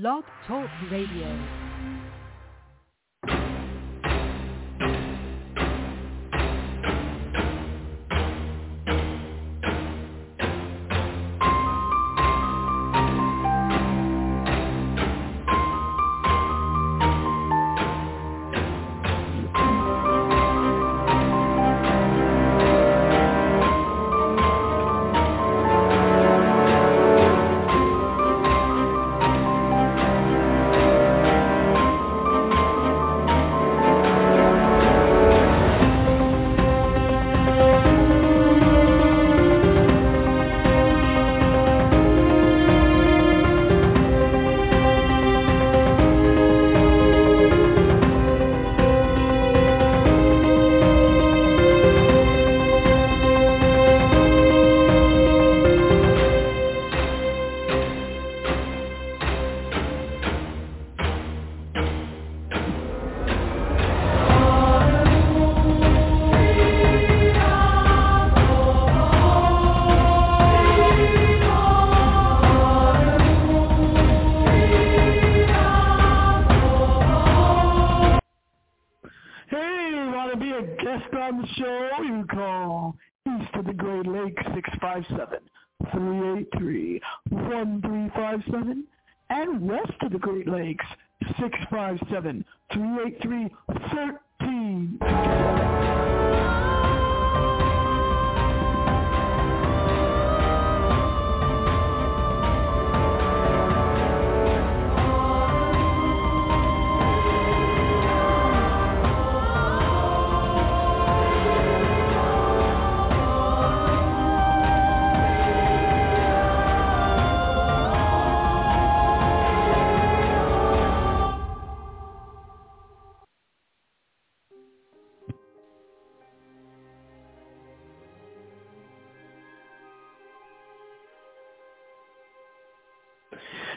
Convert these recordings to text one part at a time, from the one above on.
Blog Talk Radio.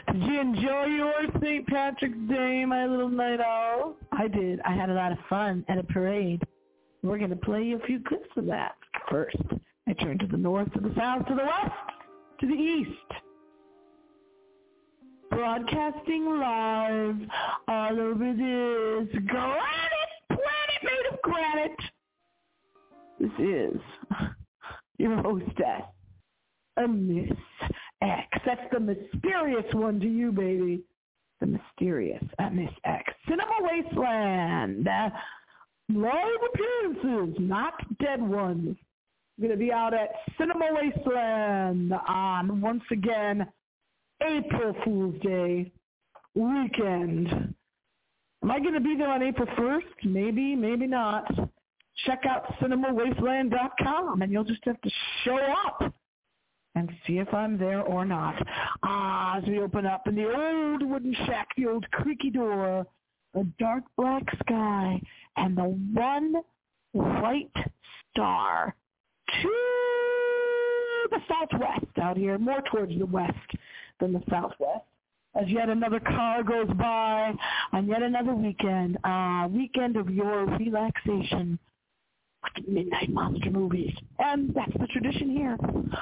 Did you enjoy your St. Patrick's Day, my little night owl? I did. I had a lot of fun at a parade. We're going to play you a few clips of that. First, I turn to the north, to the south, to the west, to the east. Broadcasting live all over this granite planet made of granite. This is your hostess, a Miss X. That's the mysterious one to you, baby. The mysterious uh, Miss X. Cinema Wasteland. Uh, live appearances, not dead ones. I'm going to be out at Cinema Wasteland on, once again, April Fool's Day weekend. Am I going to be there on April 1st? Maybe, maybe not. Check out cinemawasteland.com and you'll just have to show up and see if I'm there or not. Ah, as we open up in the old wooden shack, the old creaky door, the dark black sky, and the one white star to the southwest out here, more towards the west than the southwest. As yet another car goes by on yet another weekend, uh, weekend of your relaxation Midnight Monster movies. And that's the tradition here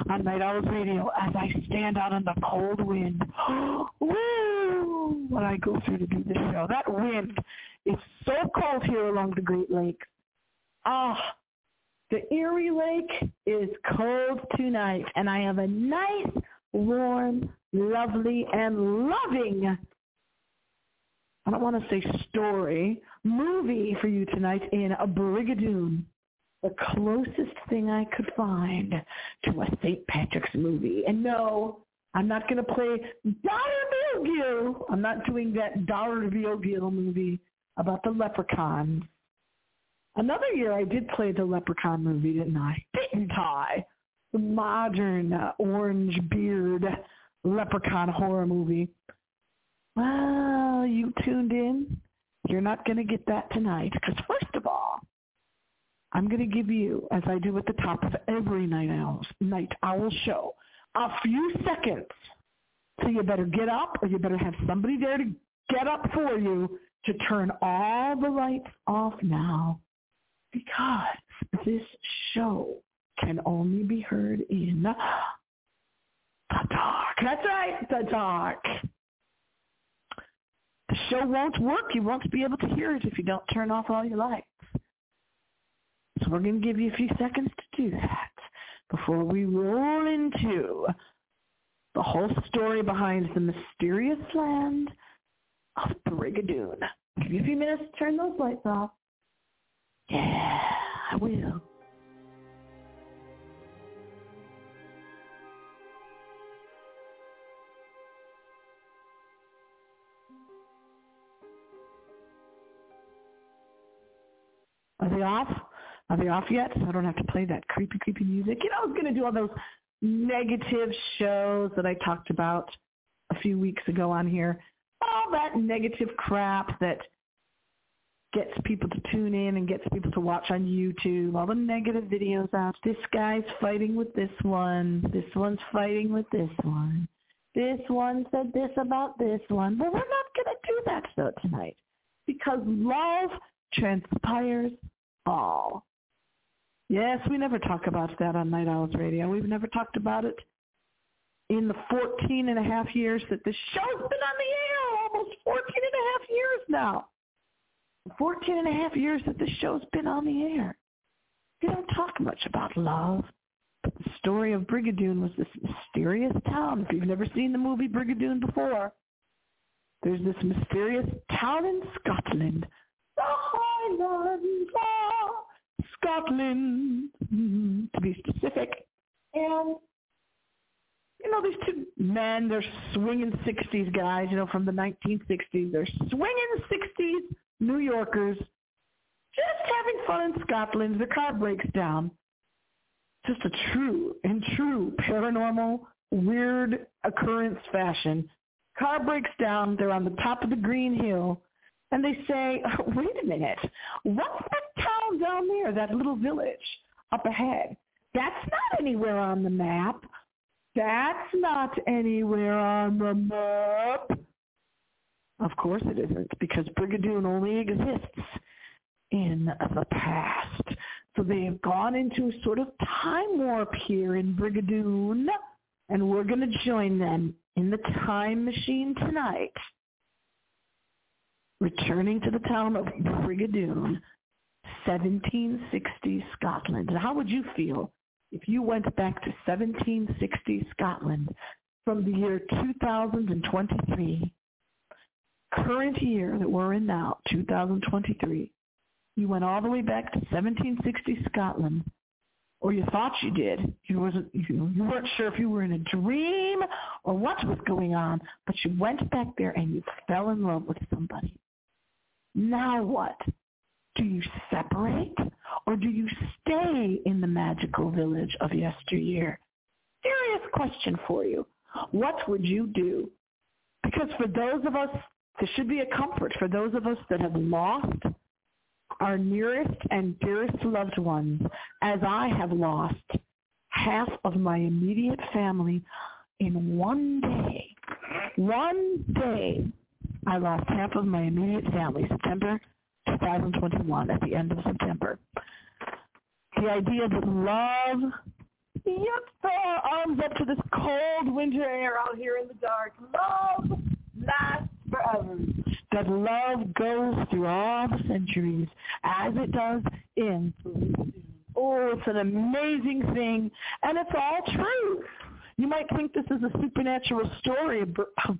on Night Owls Radio as I stand out in the cold wind. Woo! What I go through to do this show. That wind is so cold here along the Great Lakes. Ah, the Erie Lake is cold tonight, and I have a nice, warm, lovely, and loving, I don't want to say story, movie for you tonight in a Brigadoon the closest thing I could find to a St. Patrick's movie. And no, I'm not going to play Dollar Bill I'm not doing that Dollar Bill movie about the leprechauns. Another year I did play the leprechaun movie, didn't I? Didn't I? The modern uh, orange beard leprechaun horror movie. Well, you tuned in. You're not going to get that tonight because first of all, I'm going to give you, as I do at the top of every Night Owls, Night Owl show, a few seconds. So you better get up or you better have somebody there to get up for you to turn all the lights off now because this show can only be heard in the dark. That's right, the dark. The show won't work. You won't be able to hear it if you don't turn off all your lights. So we're going to give you a few seconds to do that before we roll into the whole story behind the mysterious land of Brigadoon. Give you a few minutes to turn those lights off. Yeah, I will. Are they off? Are they off yet? So I don't have to play that creepy, creepy music. You know, I was going to do all those negative shows that I talked about a few weeks ago on here. All that negative crap that gets people to tune in and gets people to watch on YouTube. All the negative videos out. This guy's fighting with this one. This one's fighting with this one. This one said this about this one. But we're not going to do that though tonight because love transpires all. Yes, we never talk about that on Night Owls Radio. We've never talked about it in the 14 and a half years that the show's been on the air, almost 14 and a half years now. 14 and a half years that the show's been on the air. We don't talk much about love. But the story of Brigadoon was this mysterious town. If you've never seen the movie Brigadoon before, there's this mysterious town in Scotland the Highlands Scotland, hmm, to be specific. And, you know, these two men, they're swinging 60s guys, you know, from the 1960s. They're swinging 60s New Yorkers, just having fun in Scotland. Their car breaks down. Just a true and true paranormal, weird occurrence fashion. Car breaks down. They're on the top of the Green Hill and they say, wait a minute, what's that town down there, that little village up ahead? That's not anywhere on the map. That's not anywhere on the map. Of course it isn't, because Brigadoon only exists in the past. So they have gone into a sort of time warp here in Brigadoon, and we're going to join them in the time machine tonight returning to the town of Brigadoon, 1760 Scotland. And how would you feel if you went back to 1760 Scotland from the year 2023, current year that we're in now, 2023, you went all the way back to 1760 Scotland, or you thought you did. You wasn't you, you weren't sure if you were in a dream or what was going on, but you went back there and you fell in love with somebody. Now what? Do you separate or do you stay in the magical village of yesteryear? Serious question for you. What would you do? Because for those of us, this should be a comfort for those of us that have lost our nearest and dearest loved ones, as I have lost half of my immediate family in one day. One day I lost half of my immediate family September 2021 at the end of September. The idea that love, throw uh, our arms up to this cold winter air out here in the dark. Love lasts forever. That love goes through all the centuries as it does in Oh, it's an amazing thing, and it's all true. You might think this is a supernatural story of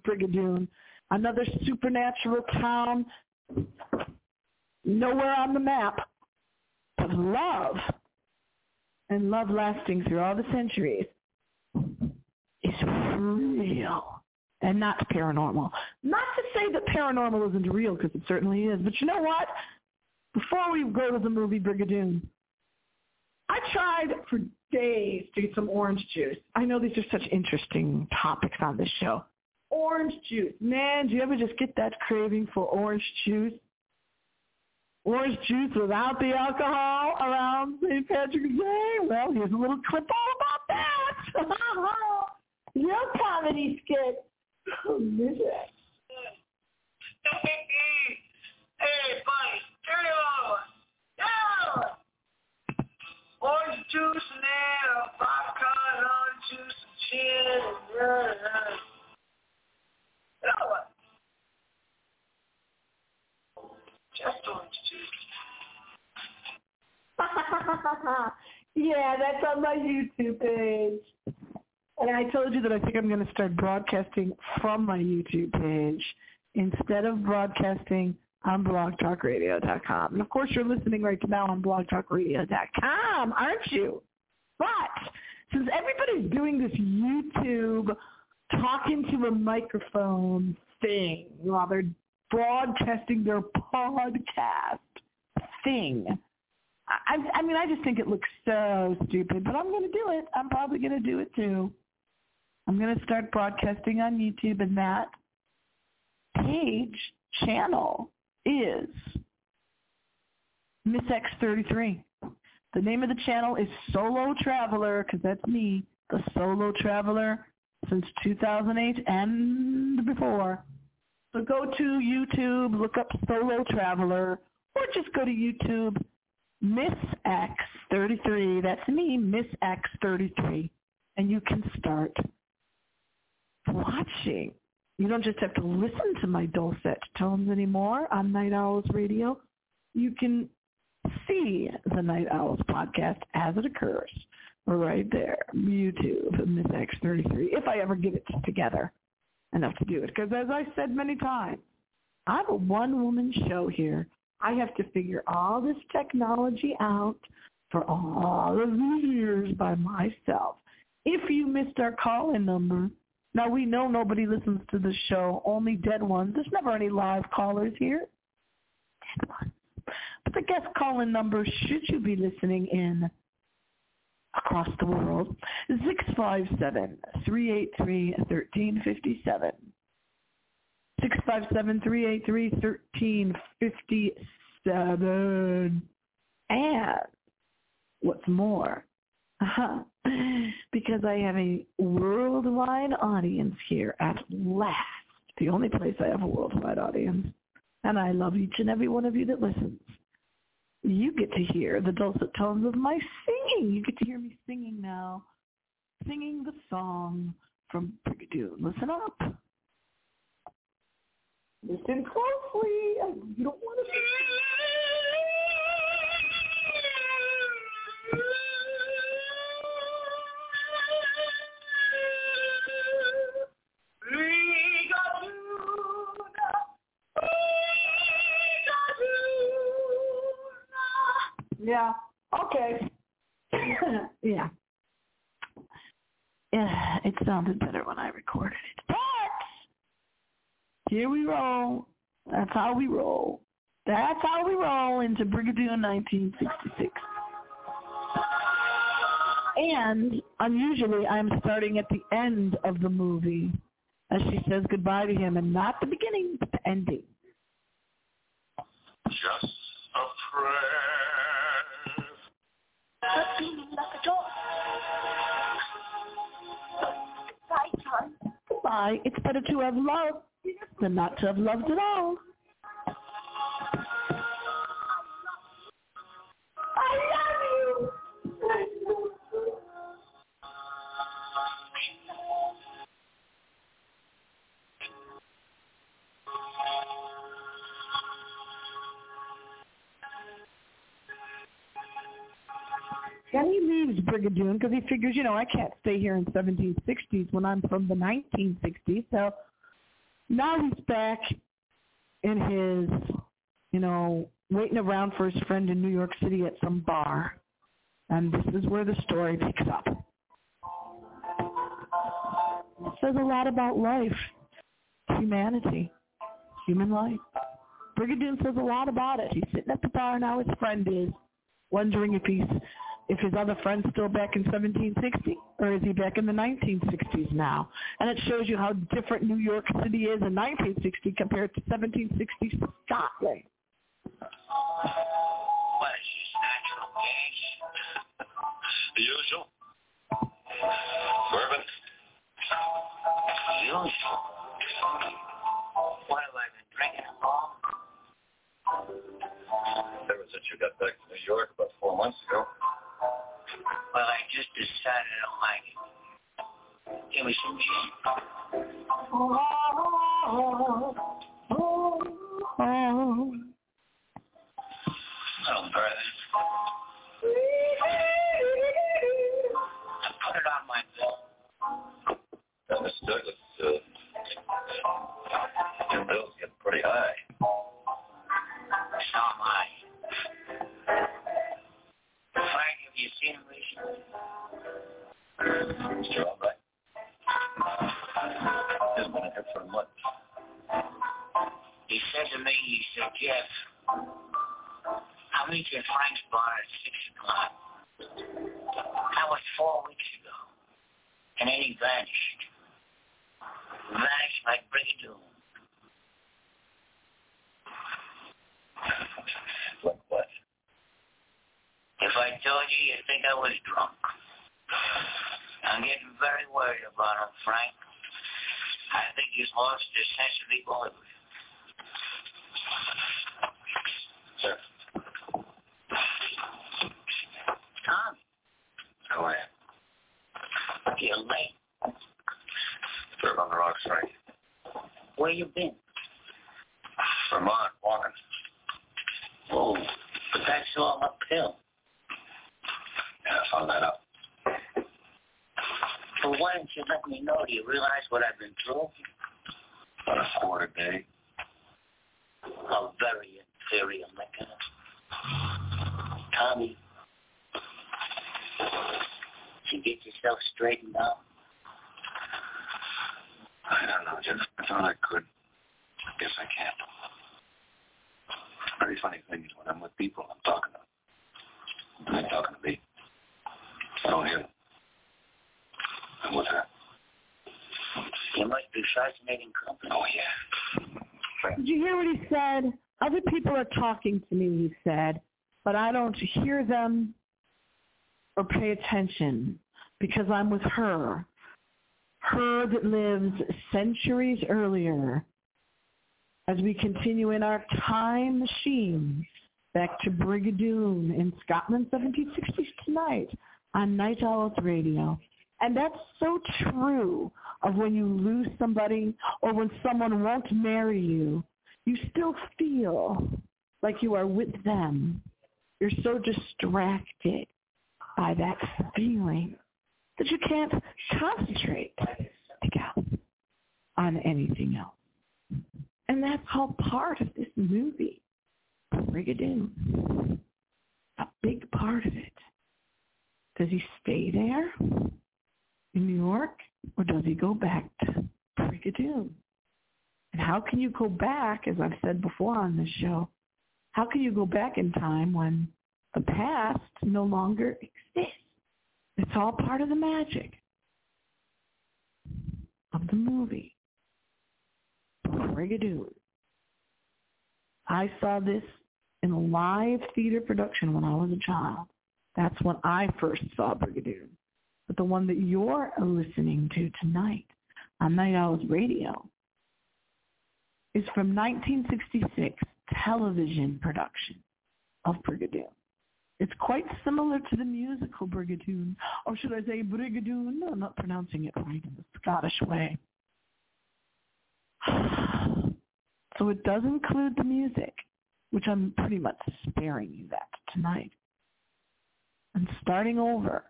Brigadoon, another supernatural town, nowhere on the map, but love and love lasting through all the centuries is real and not paranormal. Not to say that paranormal isn't real, because it certainly is. But you know what? Before we go to the movie Brigadoon, I tried for days to get some orange juice. I know these are such interesting topics on this show orange juice. Man, do you ever just get that craving for orange juice? Orange juice without the alcohol around St. Patrick's Day? Well, here's a little clip all about that. Your comedy skit. Oh, Hey, buddy, turn it. Yeah. Orange juice and there, popcorn, orange juice and cheese. Yeah, yeah. Just orange juice. yeah, that's on my YouTube page. And I told you that I think I'm going to start broadcasting from my YouTube page instead of broadcasting on blogtalkradio.com. And of course, you're listening right now on blogtalkradio.com, aren't you? But since everybody's doing this YouTube talking to a microphone thing while they're broadcasting their podcast thing, I, I mean, I just think it looks so stupid, but I'm going to do it. I'm probably going to do it too. I'm going to start broadcasting on YouTube, and that page channel is Miss X33. The name of the channel is Solo Traveler because that's me, the Solo Traveler since 2008 and before. So go to YouTube, look up Solo Traveler, or just go to YouTube, Miss X33. That's me, Miss X33. And you can start watching. You don't just have to listen to my dulcet tones anymore on Night Owls Radio. You can see the Night Owls podcast as it occurs right there, YouTube, Miss X33, if I ever get it together enough to do it. Because as I said many times, I'm a one-woman show here. I have to figure all this technology out for all of these years by myself. If you missed our call-in number, now we know nobody listens to the show, only dead ones. There's never any live callers here. Dead ones. But the guest call-in number, should you be listening in across the world, 657-383-1357. 657-383-1357. And what's more, uh-huh, because I have a worldwide audience here at last, the only place I have a worldwide audience, and I love each and every one of you that listens you get to hear the dulcet tones of my singing. You get to hear me singing now, singing the song from Brigadoon. Listen up. Listen closely. You don't want to. Yeah. Okay. yeah. Yeah, it sounded better when I recorded it. But here we roll. That's how we roll. That's how we roll into Brigadoon 1966. And unusually, I'm starting at the end of the movie as she says goodbye to him, and not the beginning, but the ending. Just a prayer like a dog. Goodbye, John. Goodbye. It's better to have loved than not to have loved at all. Leaves Brigadoon because he figures, you know, I can't stay here in 1760s when I'm from the 1960s. So now he's back in his, you know, waiting around for his friend in New York City at some bar. And this is where the story picks up. It says a lot about life, humanity, human life. Brigadoon says a lot about it. He's sitting at the bar now his friend is, wondering if he's if his other friend's still back in 1760 or is he back in the 1960s now? And it shows you how different New York City is in 1960 compared to 1760 Scotland. What is this, natural gas? the usual. Bourbon. Usual. What have I been drinking all? Ever since you got back to New York about four months ago. Well, I just decided I don't like it. Give me some cheese. Little brother. I put it on my bill. That was Douglas. Jeff, I'll meet you at Frank's bar at 6 o'clock. That was four weeks ago. And then he vanished. Vanished like Brigadoon. Like what? If I told you, you'd think I was drunk. I'm getting very worried about him, Frank. I think he's lost his sense of equilibrium. Sir, Tom, how are you? you're late. Third on the rocks, Frank. Where you been? Vermont, walking. Oh, but that's all uphill. Yeah, I found that out. But why didn't you let me know? Do you realize what I've been through? About a quart a day. A very inferior liquor. Tommy, did you get yourself straightened out? I don't know, Jeff. I thought I could. I guess I can't. Very funny thing is when I'm with people, I'm talking to them. They're talking to me. I don't hear them. I'm with her. You must be fascinating company. Oh, yeah. Did you hear what he said? Other people are talking to me, he said, but I don't hear them or pay attention because I'm with her. Her that lives centuries earlier as we continue in our time machine back to Brigadoon in Scotland 1760s tonight on Night Owls Radio. And that's so true of when you lose somebody or when someone won't marry you, you still feel like you are with them. You're so distracted by that feeling that you can't concentrate on anything else. And that's all part of this movie, Brigadoon. A big part of it. Does he stay there in New York or does he go back to Brigadoon? And how can you go back, as I've said before on this show, how can you go back in time when the past no longer exists? It's all part of the magic of the movie. Brigadoon. I saw this in a live theater production when I was a child. That's when I first saw Brigadoon. But the one that you're listening to tonight on Night Owls Radio is from 1966 television production of Brigadoon. It's quite similar to the musical Brigadoon, or should I say Brigadoon? I'm not pronouncing it right in the Scottish way. So it does include the music, which I'm pretty much sparing you that tonight. And starting over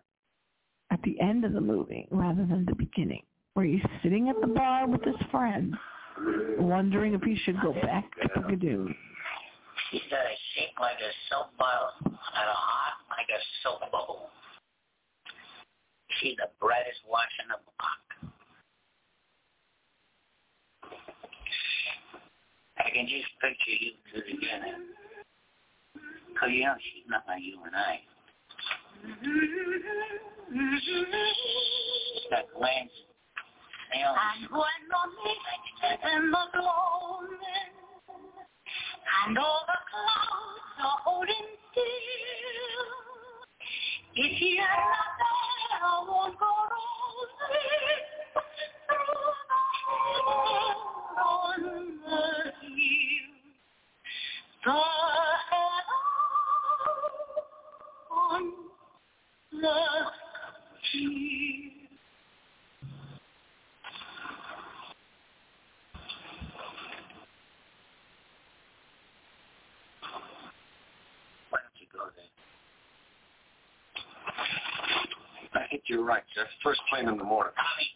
at the end of the movie rather than the beginning, where he's sitting at the bar with his friend, wondering if he should go back to Brigadoon. She's got a shape like a soap bottle and a heart like a soap bubble. She's the brightest watch in the block. I can just picture you two together. Because you know she's not like you and I. She's got glands. Nails. And when the mist and the gloaming and all the clouds are holding still, if you're not there, I won't go I think you're right, Jeff. First plane in the morning. Tommy,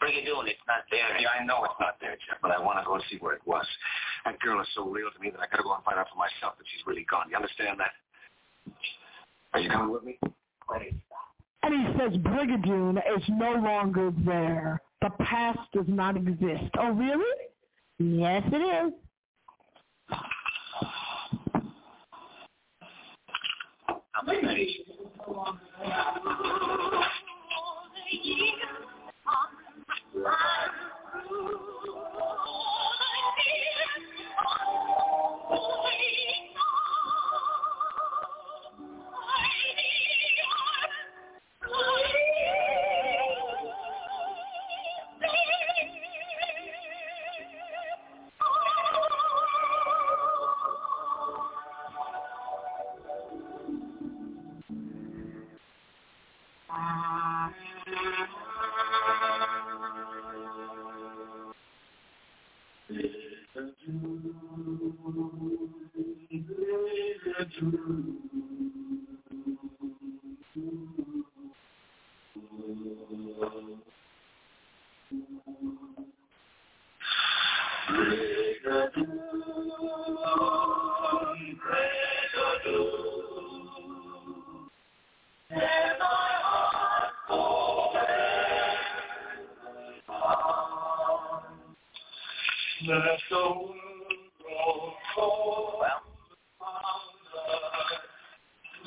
Brigadoon. It's not there. Yeah, I know it's not there, Jeff, but I want to go and see where it was. That girl is so real to me that I got to go and find out for myself that she's really gone. You understand that? Are you coming with me? And he says Brigadoon is no longer there. The past does not exist. Oh, really? Yes, it is. I'm ready.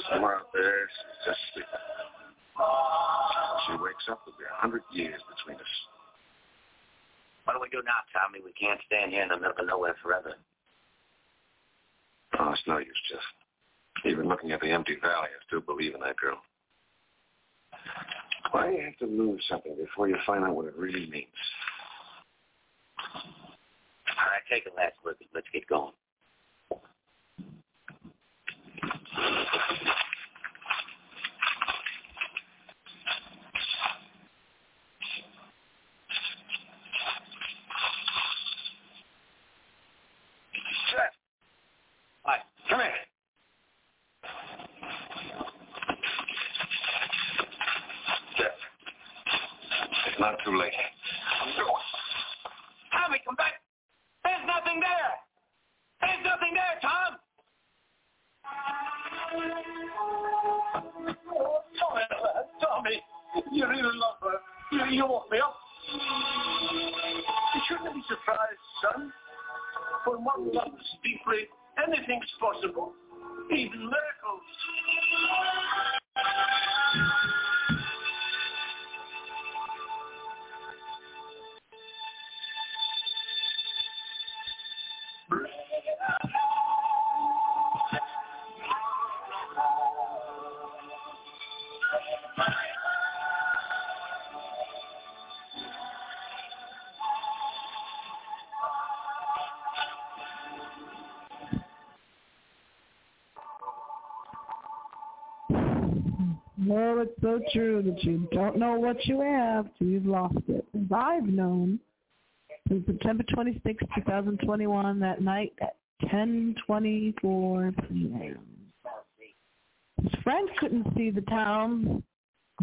Somewhere out there, she's just. She wakes up, there'll be a hundred years do now, Tommy? We can't stand here in the middle of nowhere forever. Oh, it's no use, Jeff. Even looking at the empty valley, I still believe in that girl. Why do you have to lose something before you find out what it really means? All right, take a last look. Let's get going. So true that you don't know what you have till you've lost it. As I've known since September 26, 2021, that night at 10:24 p.m. His friend couldn't see the town,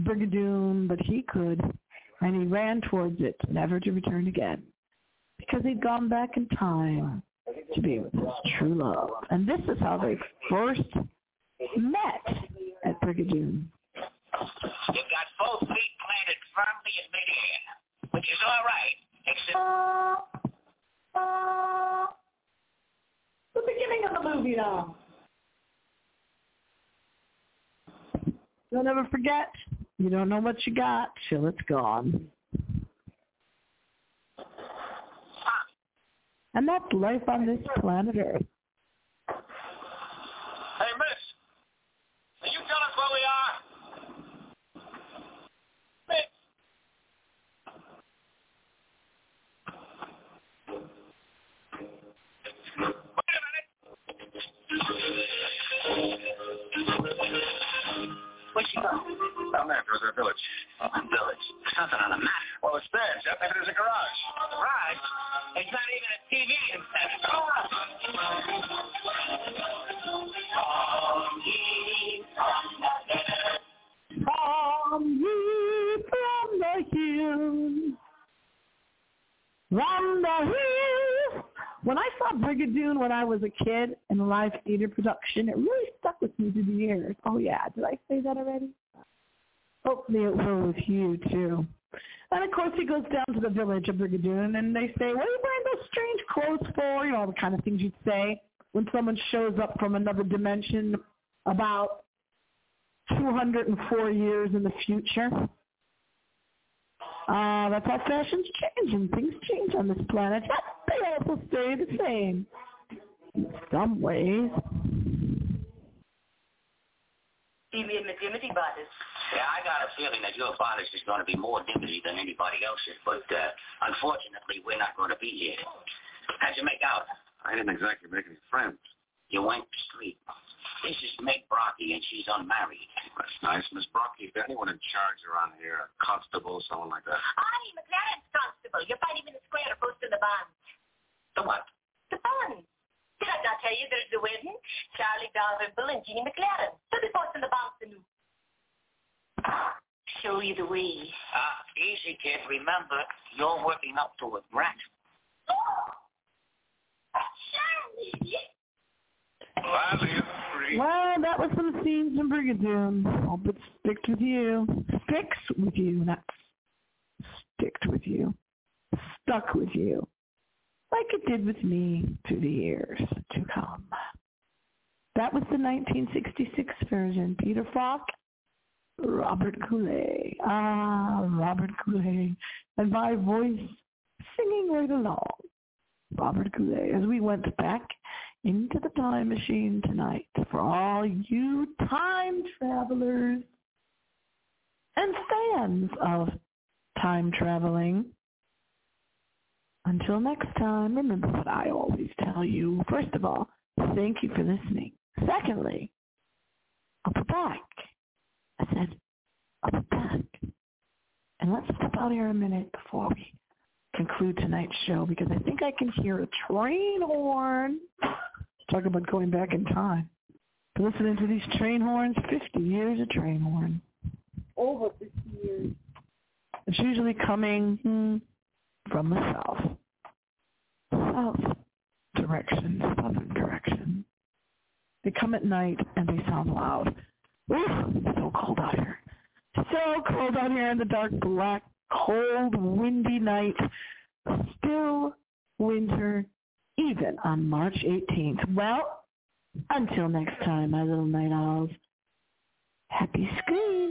Brigadoon, but he could, and he ran towards it, never to return again, because he'd gone back in time to be with his true love. And this is how they first met at Brigadoon. Movie now. You'll never forget. You don't know what you got till it's gone. And that's life on this planet Earth. When I saw Brigadoon when I was a kid in a live theater production, it really stuck with me through the years. Oh yeah, did I say that already? Hopefully it will with you too. And of course he goes down to the village of Brigadoon and they say, what are you wearing those strange clothes for? You know, all the kind of things you'd say when someone shows up from another dimension about 204 years in the future. Uh, that's how fashions change and things change on this planet. But they also stay the same in some ways. Even the dimity bodice. Yeah, I got a feeling that your bodice is going to be more dimity than anybody else's, but uh, unfortunately, we're not going to be here. How'd you make out? I didn't exactly make any friends. You went to sleep. This is Meg Brockie, and she's unmarried. That's nice. Miss Brockie, is there anyone in charge around here? A constable, someone like that? Aye, McLaren's constable. You're in the square posting the bonds. The what? The bonds. Did I not tell you there's the wedding? Charlie Dalrymple and Jeannie McLaren. So they're posting the bonds to Show you the way. Uh, easy, kid. Remember, you're working up to a grant. Oh! Charlie! Well, that was some scenes from Brigadoon. Hope it sticks with you. Sticks with you, not sticked with you. Stuck with you. Like it did with me through the years to come. That was the 1966 version. Peter Falk, Robert Goulet. Ah, Robert Goulet. And my voice singing right along. Robert Goulet. As we went back into the time machine tonight for all you time travelers and fans of time traveling. Until next time, remember what I always tell you. First of all, thank you for listening. Secondly, I'll be back. I said, I'll be back. And let's step out here a minute before we conclude tonight's show because I think I can hear a train horn. Talk about going back in time. Listening to these train horns, 50 years of train horn. Over 50 years. It's usually coming hmm, from the south. South direction, southern direction. They come at night and they sound loud. Ooh, so cold out here. So cold out here in the dark, black, cold, windy night. Still winter, even on March 18th. Well, until next time, my little night owls. Happy screams.